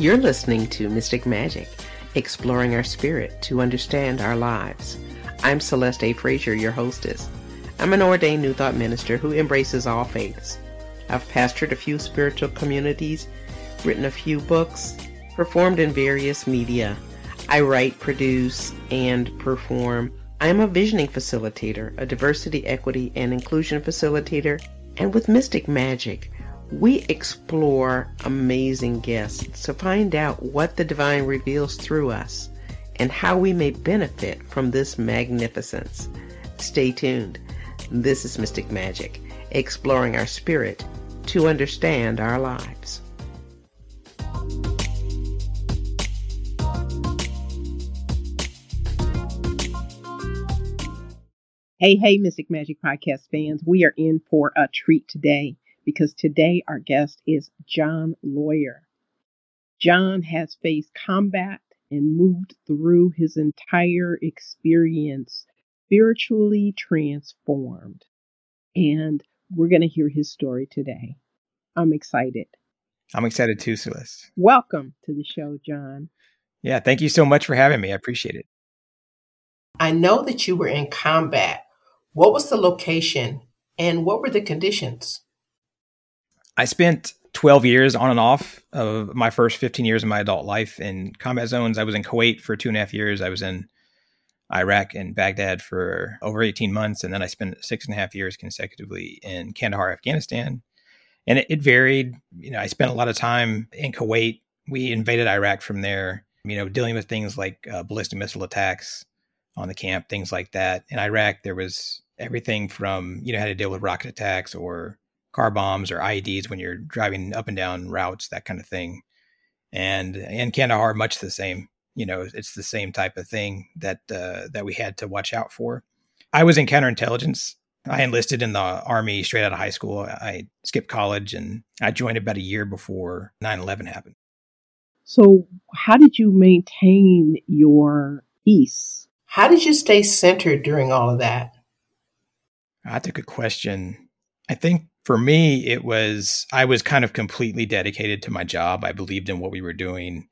You're listening to Mystic Magic, exploring our spirit to understand our lives. I'm Celeste A. Frazier, your hostess. I'm an ordained New Thought minister who embraces all faiths. I've pastored a few spiritual communities, written a few books, performed in various media. I write, produce, and perform. I am a visioning facilitator, a diversity, equity, and inclusion facilitator, and with Mystic Magic, we explore amazing guests to find out what the divine reveals through us and how we may benefit from this magnificence. Stay tuned. This is Mystic Magic, exploring our spirit to understand our lives. Hey, hey, Mystic Magic Podcast fans. We are in for a treat today because today our guest is John Lawyer. John has faced combat and moved through his entire experience spiritually transformed. And we're going to hear his story today. I'm excited. I'm excited too, Celeste. Welcome to the show, John. Yeah, thank you so much for having me. I appreciate it. I know that you were in combat. What was the location and what were the conditions? I spent 12 years on and off of my first 15 years of my adult life in combat zones. I was in Kuwait for two and a half years. I was in Iraq and Baghdad for over 18 months. And then I spent six and a half years consecutively in Kandahar, Afghanistan. And it, it varied. You know, I spent a lot of time in Kuwait. We invaded Iraq from there, you know, dealing with things like uh, ballistic missile attacks on the camp, things like that. In Iraq, there was everything from, you know, how to deal with rocket attacks or car bombs or IEDs when you're driving up and down routes, that kind of thing. And in Kandahar, much the same. You know, it's the same type of thing that uh, that we had to watch out for. I was in counterintelligence. I enlisted in the army straight out of high school. I skipped college and I joined about a year before 9/11 happened. So, how did you maintain your peace? How did you stay centered during all of that? That's a good question. I think for me, it was, I was kind of completely dedicated to my job. I believed in what we were doing.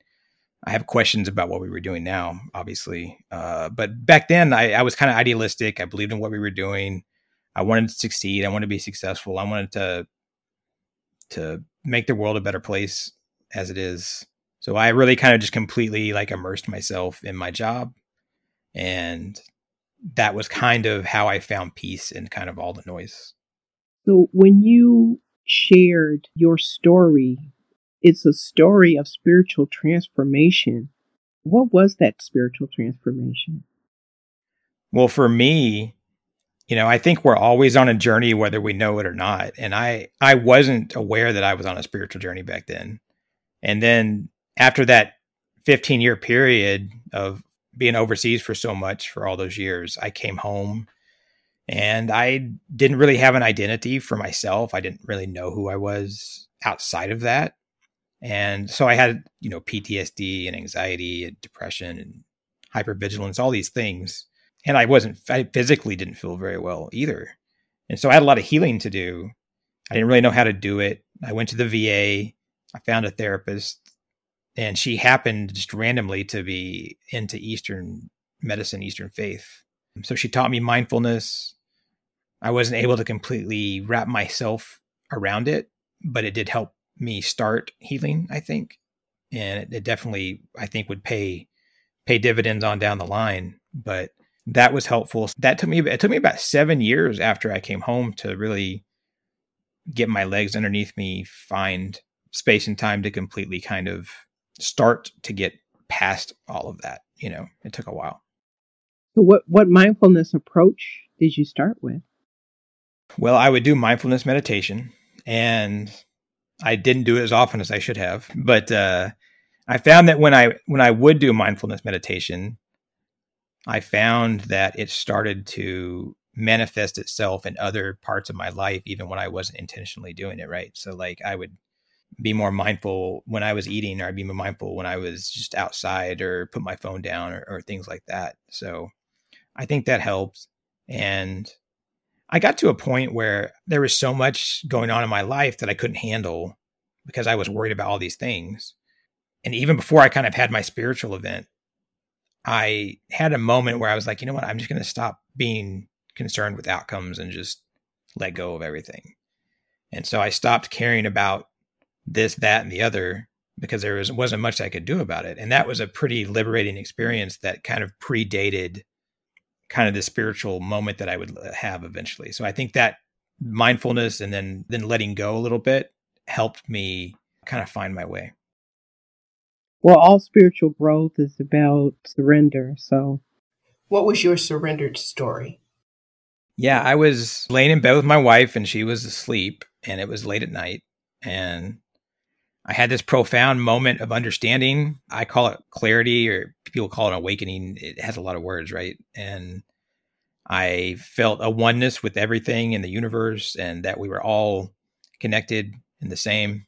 I have questions about what we were doing now, obviously. Uh, but back then, I, I was kind of idealistic. I believed in what we were doing. I wanted to succeed. I wanted to be successful. I wanted to to make the world a better place as it is. So I really kind of just completely like immersed myself in my job, and that was kind of how I found peace in kind of all the noise. So when you shared your story, it's a story of spiritual transformation. What was that spiritual transformation? Well, for me, you know, I think we're always on a journey whether we know it or not. And I I wasn't aware that I was on a spiritual journey back then. And then after that 15 year period of being overseas for so much for all those years, I came home and I didn't really have an identity for myself. I didn't really know who I was outside of that. And so I had, you know, PTSD and anxiety and depression and hypervigilance, all these things. And I wasn't, I physically didn't feel very well either. And so I had a lot of healing to do. I didn't really know how to do it. I went to the VA. I found a therapist and she happened just randomly to be into Eastern medicine, Eastern faith. So she taught me mindfulness, I wasn't able to completely wrap myself around it, but it did help me start healing, I think. And it, it definitely, I think, would pay pay dividends on down the line. But that was helpful. That took me it took me about seven years after I came home to really get my legs underneath me, find space and time to completely kind of start to get past all of that. You know, it took a while. So what what mindfulness approach did you start with? Well, I would do mindfulness meditation, and I didn't do it as often as I should have. But uh, I found that when I when I would do mindfulness meditation, I found that it started to manifest itself in other parts of my life, even when I wasn't intentionally doing it. Right. So, like, I would be more mindful when I was eating, or I'd be more mindful when I was just outside, or put my phone down, or, or things like that. So, I think that helps. And I got to a point where there was so much going on in my life that I couldn't handle because I was worried about all these things. and even before I kind of had my spiritual event, I had a moment where I was like, you know what, I'm just going to stop being concerned with outcomes and just let go of everything. And so I stopped caring about this, that, and the other because there was, wasn't much I could do about it. And that was a pretty liberating experience that kind of predated kind of the spiritual moment that I would uh, have eventually. So I think that mindfulness and then then letting go a little bit helped me kind of find my way. Well, all spiritual growth is about surrender. So, what was your surrendered story? Yeah, I was laying in bed with my wife and she was asleep and it was late at night and I had this profound moment of understanding. I call it clarity or people call it awakening. It has a lot of words, right? And I felt a oneness with everything in the universe and that we were all connected and the same.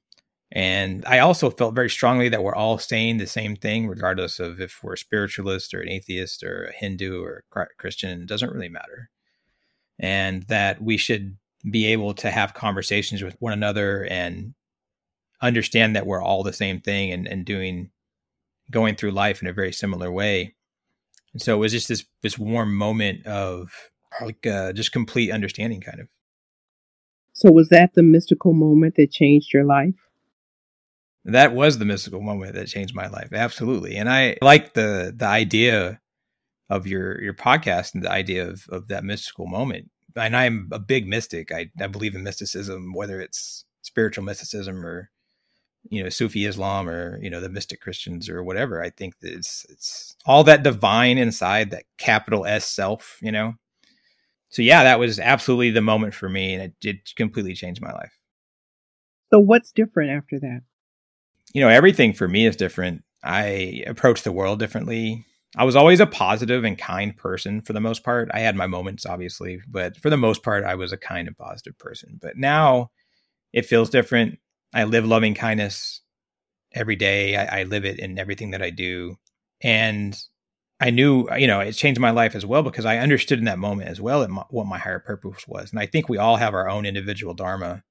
And I also felt very strongly that we're all saying the same thing, regardless of if we're a spiritualist or an atheist or a Hindu or a Christian. It doesn't really matter and that we should be able to have conversations with one another and understand that we're all the same thing and, and doing going through life in a very similar way. And so it was just this this warm moment of like uh, just complete understanding, kind of. So was that the mystical moment that changed your life? That was the mystical moment that changed my life, absolutely. And I like the the idea of your your podcast and the idea of of that mystical moment. And I'm a big mystic. I, I believe in mysticism, whether it's spiritual mysticism or you know Sufi Islam or you know the mystic Christians or whatever. I think that it's it's all that divine inside that capital S self. You know. So yeah, that was absolutely the moment for me, and it, it completely changed my life. So what's different after that? You know, everything for me is different. I approach the world differently. I was always a positive and kind person for the most part. I had my moments, obviously, but for the most part, I was a kind and positive person. But now it feels different. I live loving kindness every day. I, I live it in everything that I do. And I knew, you know, it changed my life as well because I understood in that moment as well my, what my higher purpose was. And I think we all have our own individual dharma,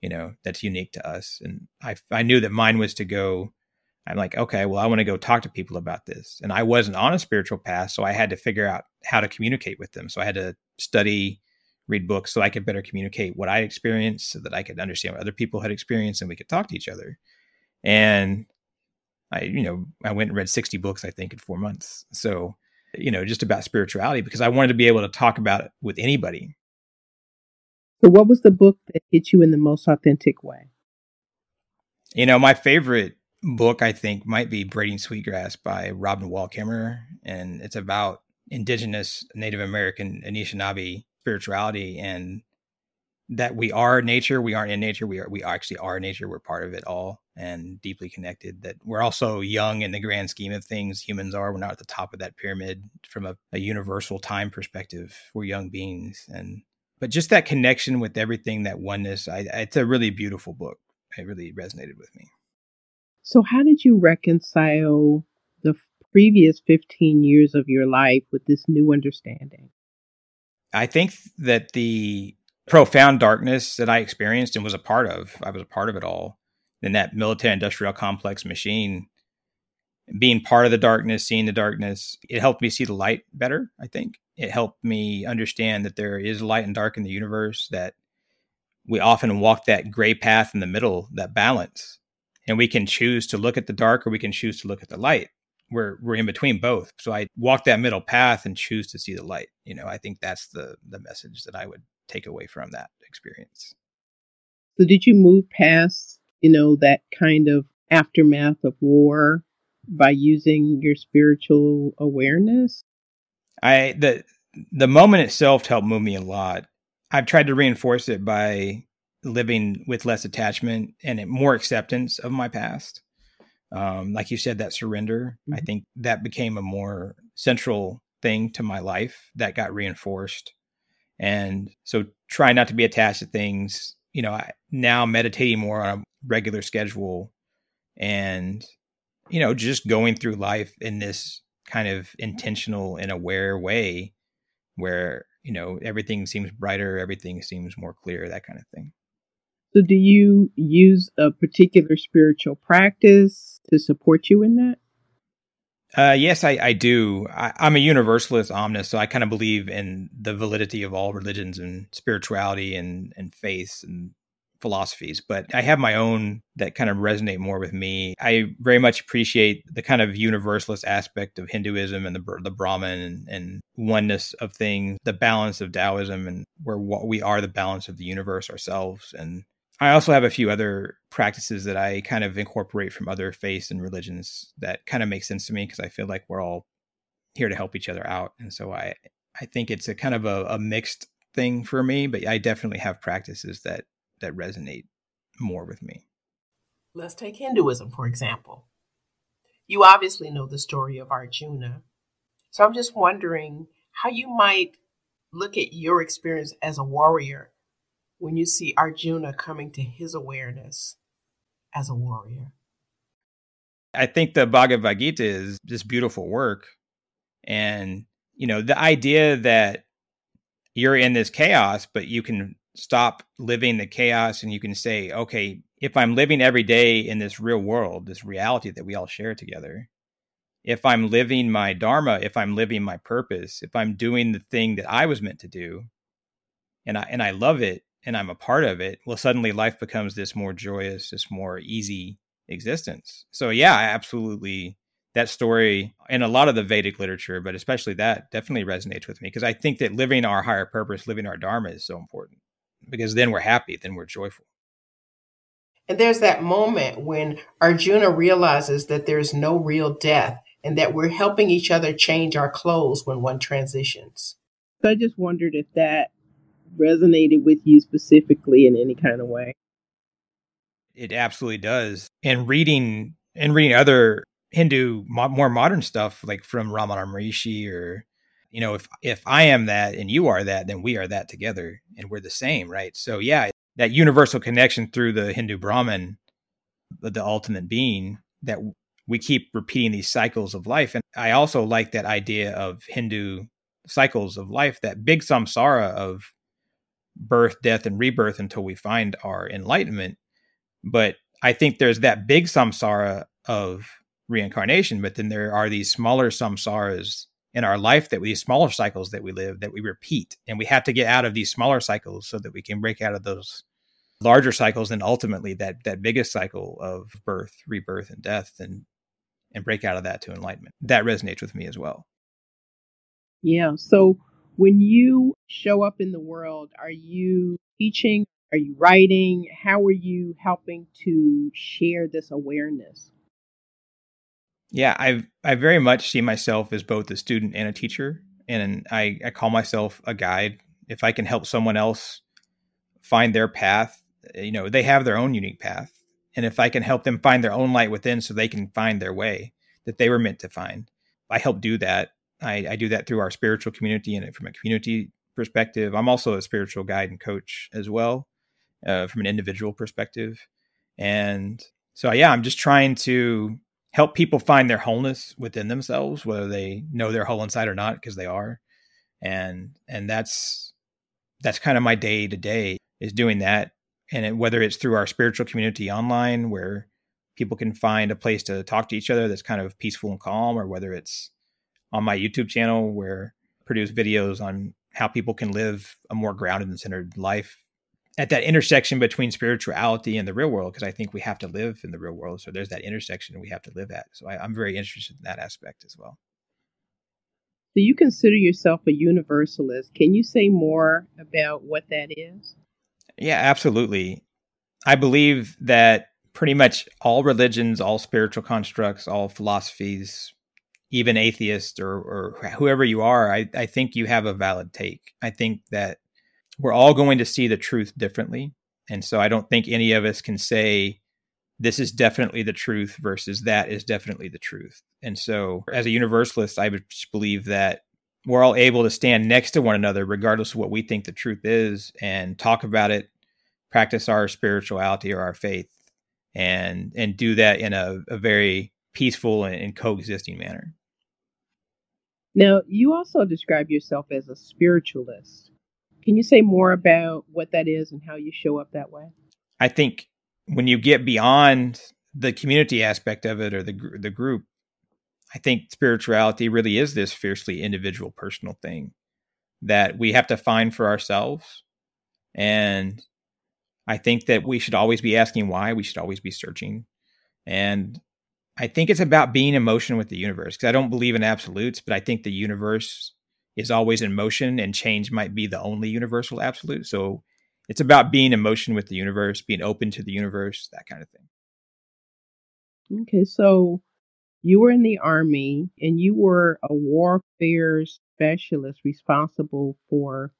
you know, that's unique to us. And I, I knew that mine was to go I'm like, okay, well, I want to go talk to people about this. And I wasn't on a spiritual path, so I had to figure out how to communicate with them. So I had to study, read books so I could better communicate what I experienced so that I could understand what other people had experienced and we could talk to each other. And I, you know, I went and read 60 books, I think, in four months. So, you know, just about spirituality because I wanted to be able to talk about it with anybody. So, what was the book that hit you in the most authentic way? You know, my favorite book I think might be Braiding Sweetgrass by Robin Wall Kimmerer, and it's about indigenous Native American Anishinaabe spirituality and that we are nature, we aren't in nature, we are we actually are nature, we're part of it all and deeply connected. That we're also young in the grand scheme of things. Humans are, we're not at the top of that pyramid from a, a universal time perspective. We're young beings and but just that connection with everything, that oneness, I, it's a really beautiful book. It really resonated with me. So, how did you reconcile the previous 15 years of your life with this new understanding? I think that the profound darkness that I experienced and was a part of, I was a part of it all in that military industrial complex machine. Being part of the darkness, seeing the darkness, it helped me see the light better, I think. It helped me understand that there is light and dark in the universe, that we often walk that gray path in the middle, that balance and we can choose to look at the dark or we can choose to look at the light we're we're in between both. So i walk that middle path and choose to see the light. You know i think that's the the message that i would take away from that experience. So did you move past you know that kind of aftermath of war by using your spiritual awareness? I the the moment itself helped move me a lot. I've tried to reinforce it by living with less attachment and more acceptance of my past. Um, like you said, that surrender, mm-hmm. I think that became a more central thing to my life that got reinforced. And so try not to be attached to things, you know, I, now meditating more on a regular schedule and, you know, just going through life in this kind of intentional and aware way where, you know, everything seems brighter, everything seems more clear, that kind of thing. So, do you use a particular spiritual practice to support you in that? Uh, yes, I, I do. I, am a universalist omnist, so I kind of believe in the validity of all religions and spirituality and, and faiths and philosophies, but I have my own that kind of resonate more with me. I very much appreciate the kind of universalist aspect of Hinduism and the, the Brahman and, and oneness of things, the balance of Taoism, and where we are the balance of the universe ourselves. And I also have a few other practices that I kind of incorporate from other faiths and religions that kind of make sense to me because I feel like we're all here to help each other out. And so I, I think it's a kind of a, a mixed thing for me, but I definitely have practices that that resonate more with me. Let's take Hinduism, for example. You obviously know the story of Arjuna. So I'm just wondering how you might look at your experience as a warrior when you see Arjuna coming to his awareness as a warrior? I think the Bhagavad Gita is this beautiful work. And, you know, the idea that you're in this chaos, but you can stop living the chaos and you can say, okay, if I'm living every day in this real world, this reality that we all share together, if I'm living my dharma, if I'm living my purpose, if I'm doing the thing that I was meant to do, and I and I love it, and I'm a part of it, well, suddenly life becomes this more joyous, this more easy existence. So, yeah, absolutely. That story and a lot of the Vedic literature, but especially that, definitely resonates with me because I think that living our higher purpose, living our Dharma is so important because then we're happy, then we're joyful. And there's that moment when Arjuna realizes that there's no real death and that we're helping each other change our clothes when one transitions. So I just wondered if that resonated with you specifically in any kind of way? It absolutely does. And reading and reading other Hindu more modern stuff like from Ramana Maharishi or you know if if I am that and you are that then we are that together and we're the same, right? So yeah, that universal connection through the Hindu Brahman the, the ultimate being that we keep repeating these cycles of life and I also like that idea of Hindu cycles of life that big samsara of birth, death, and rebirth until we find our enlightenment. But I think there's that big samsara of reincarnation, but then there are these smaller samsaras in our life that we, these smaller cycles that we live that we repeat. And we have to get out of these smaller cycles so that we can break out of those larger cycles and ultimately that that biggest cycle of birth, rebirth, and death and and break out of that to enlightenment. That resonates with me as well. Yeah. So when you show up in the world, are you teaching? Are you writing? How are you helping to share this awareness? Yeah, I I very much see myself as both a student and a teacher, and I, I call myself a guide. If I can help someone else find their path, eh, you know, they have their own unique path, and if I can help them find their own light within, so they can find their way that they were meant to find, I help do that I, I do that through our spiritual community and from a community perspective. I'm also a spiritual guide and coach as well, uh, from an individual perspective. And so, yeah, I'm just trying to help people find their wholeness within themselves, whether they know they're whole inside or not, because they are. And and that's that's kind of my day to day is doing that. And it, whether it's through our spiritual community online, where people can find a place to talk to each other that's kind of peaceful and calm, or whether it's on my YouTube channel where I produce videos on how people can live a more grounded and centered life at that intersection between spirituality and the real world, because I think we have to live in the real world. So there's that intersection we have to live at. So I, I'm very interested in that aspect as well. So you consider yourself a universalist. Can you say more about what that is? Yeah, absolutely. I believe that pretty much all religions, all spiritual constructs, all philosophies, even atheist or, or whoever you are, I, I think you have a valid take. I think that we're all going to see the truth differently. And so I don't think any of us can say this is definitely the truth versus that is definitely the truth. And so as a universalist, I would believe that we're all able to stand next to one another, regardless of what we think the truth is, and talk about it, practice our spirituality or our faith, and and do that in a, a very peaceful and, and coexisting manner. Now, you also describe yourself as a spiritualist. Can you say more about what that is and how you show up that way? I think when you get beyond the community aspect of it or the the group, I think spirituality really is this fiercely individual, personal thing that we have to find for ourselves. And I think that we should always be asking why. We should always be searching. And I think it's about being in motion with the universe because I don't believe in absolutes, but I think the universe is always in motion and change might be the only universal absolute. So it's about being in motion with the universe, being open to the universe, that kind of thing. Okay, so you were in the army and you were a warfare specialist responsible for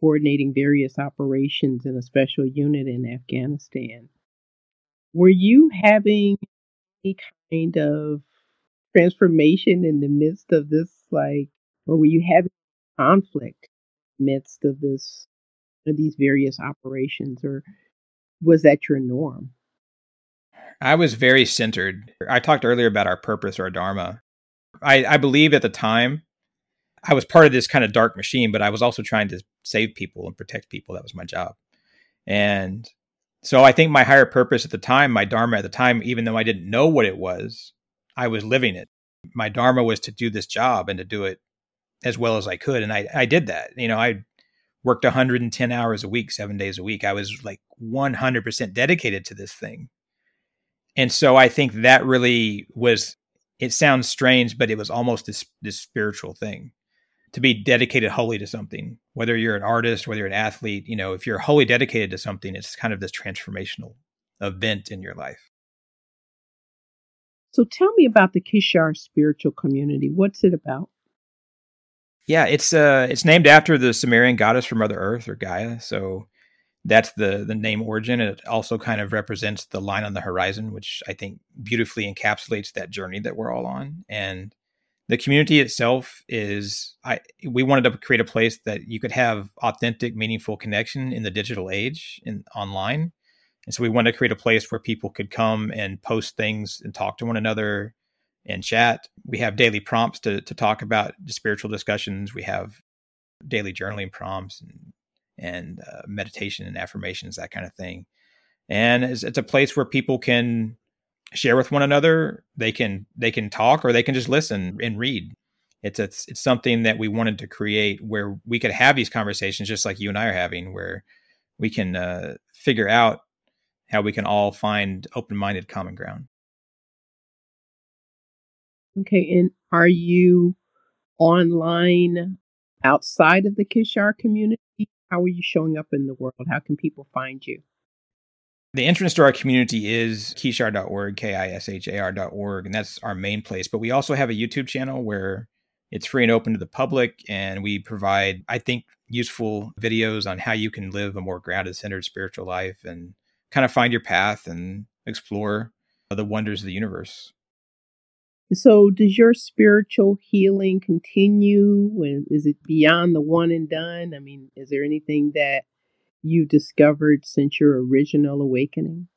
coordinating various operations in a special unit in Afghanistan. Were you having any kind of transformation in the midst of this, like, or were you having conflict midst of this, of these various operations, or was that your norm? I was very centered. I talked earlier about our purpose or our dharma. I, I believe at the time I was part of this kind of dark machine, but I was also trying to save people and protect people. That was my job. And so I think my higher purpose at the time, my dharma at the time, even though I didn't know what it was, I was living it. My dharma was to do this job and to do it as well as I could. And I, I did that. You know, I worked 110 hours a week, seven days a week. I was like 100% dedicated to this thing. And so I think that really was, it sounds strange, but it was almost this, this spiritual thing to be dedicated wholly to something, whether you're an artist, whether you're an athlete, you know, if you're wholly dedicated to something, it's kind of this transformational event in your life. So tell me about the Kishar spiritual community. What's it about? Yeah, it's uh it's named after the Sumerian goddess from Mother Earth or Gaia. So that's the the name origin. It also kind of represents the line on the horizon, which I think beautifully encapsulates that journey that we're all on. And the community itself is I we wanted to create a place that you could have authentic, meaningful connection in the digital age and online. And so we wanted to create a place where people could come and post things and talk to one another and chat. We have daily prompts to to talk about spiritual discussions. We have daily journaling prompts and and uh, meditation and affirmations, that kind of thing. And it's, it's a place where people can share with one another. They can they can talk or they can just listen and read. It's it's it's something that we wanted to create where we could have these conversations just like you and I are having, where we can uh, figure out how we can all find open minded common ground. Okay, and are you online outside of the Kishar community? How are you showing up in the world? How can people find you? The entrance to our community is kishar.org, K I S H A R.org, and that's our main place. But we also have a YouTube channel where it's free and open to the public, and we provide, I think, useful videos on how you can live a more grounded, centered spiritual life and kind of find your path and explore the wonders of the universe. So, does your spiritual healing continue? Is it beyond the one and done? I mean, is there anything that you discovered since your original awakening?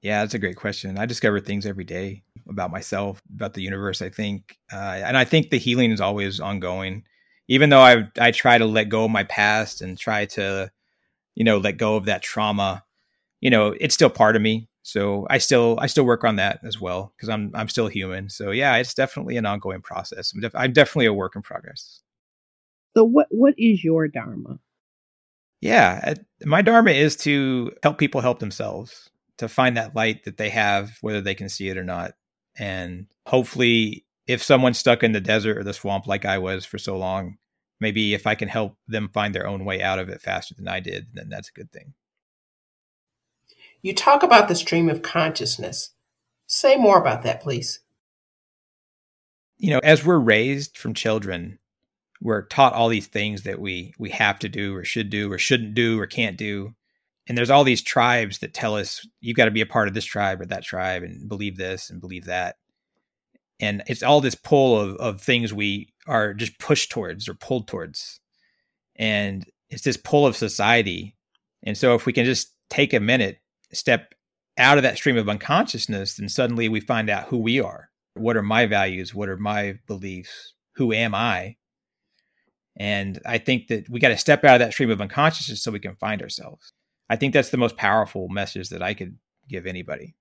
Yeah, that's a great question. I discover things every day about myself, about the universe. I think, uh, and I think the healing is always ongoing. Even though I I try to let go of my past and try to, you know, let go of that trauma, you know, it's still part of me. So I still I still work on that as well because I'm I'm still human. So yeah, it's definitely an ongoing process. I'm, def- I'm definitely a work in progress. So what what is your dharma? Yeah, my dharma is to help people help themselves, to find that light that they have, whether they can see it or not. And hopefully, if someone's stuck in the desert or the swamp like I was for so long, maybe if I can help them find their own way out of it faster than I did, then that's a good thing. You talk about the stream of consciousness. Say more about that, please. You know, as we're raised from children, we're taught all these things that we we have to do or should do or shouldn't do or can't do. And there's all these tribes that tell us you've got to be a part of this tribe or that tribe and believe this and believe that. And it's all this pull of, of things we are just pushed towards or pulled towards. And it's this pull of society. And so if we can just take a minute step out of that stream of unconsciousness then suddenly we find out who we are. What are my values? What are my beliefs? Who am i and I think that we got to step out of that stream of unconsciousness so we can find ourselves. I think that's the most powerful message that I could give anybody.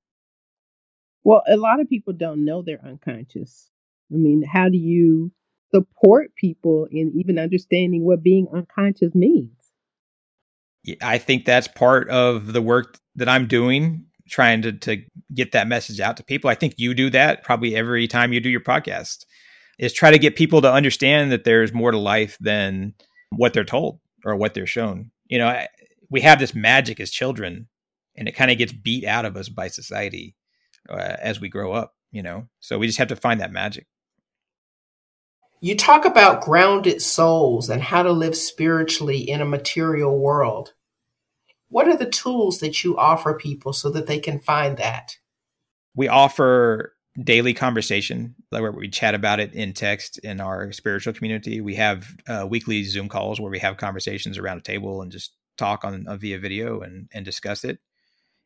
Well, a lot of people don't know they're unconscious. I mean, how do you support people in even understanding what being unconscious means? I think that's part of the work that I'm doing, trying to, to get that message out to people. I think you do that probably every time you do your podcast, is try to get people to understand that there's more to life than what they're told or what they're shown. You know, we have this magic as children, and it kind of gets beat out of us by society uh, as we grow up, you know? So we just have to find that magic. You talk about grounded souls and how to live spiritually in a material world. What are the tools that you offer people so that they can find that? We offer daily conversation where we chat about it in text in our spiritual community. We have uh, weekly Zoom calls where we have conversations around a table and just talk on uh, via video and, and discuss it.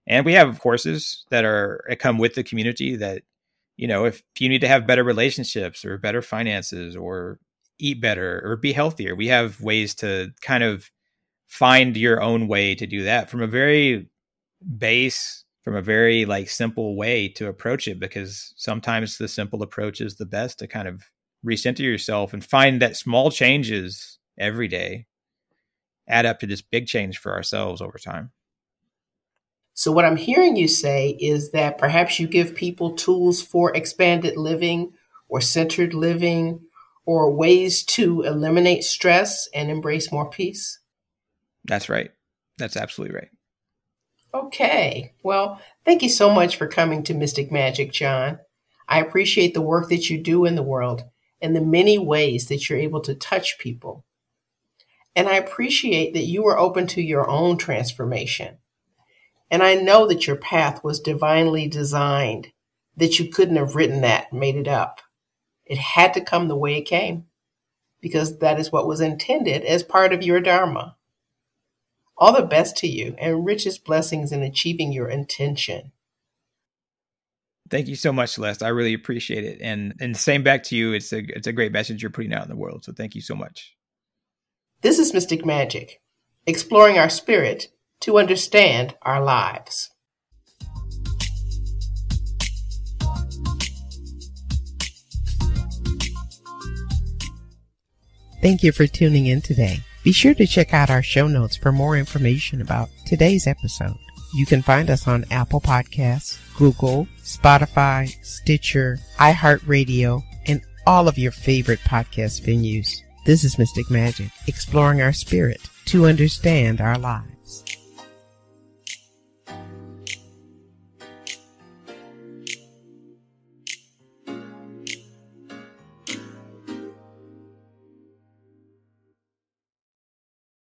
And we have courses that are that come with the community that, you know, if you need to have better relationships or better finances or eat better or be healthier, we have ways to kind of find your own way to do that from a very base, from a very like simple way to approach it because sometimes the simple approach is the best to kind of recenter yourself and find that small changes every day add up to this big change for ourselves over time. So, what I'm hearing you say is that perhaps you give people tools for expanded living or centered living or ways to eliminate stress and embrace more peace? That's right. That's absolutely right. Okay. Well, thank you so much for coming to Mystic Magic, John. I appreciate the work that you do in the world and the many ways that you're able to touch people. And I appreciate that you were open to your own transformation and I know that your path was divinely designed, that you couldn't have written that, made it up. It had to come the way it came because that is what was intended as part of your Dharma. All the best to you and richest blessings in achieving your intention. Thank you so much, Celeste. I really appreciate it. And and same back to you. It's a it's a great message you're putting out in the world. So thank you so much. This is Mystic Magic, exploring our spirit to understand our lives. Thank you for tuning in today. Be sure to check out our show notes for more information about today's episode. You can find us on Apple Podcasts, Google, Spotify, Stitcher, iHeartRadio, and all of your favorite podcast venues. This is Mystic Magic, exploring our spirit to understand our lives.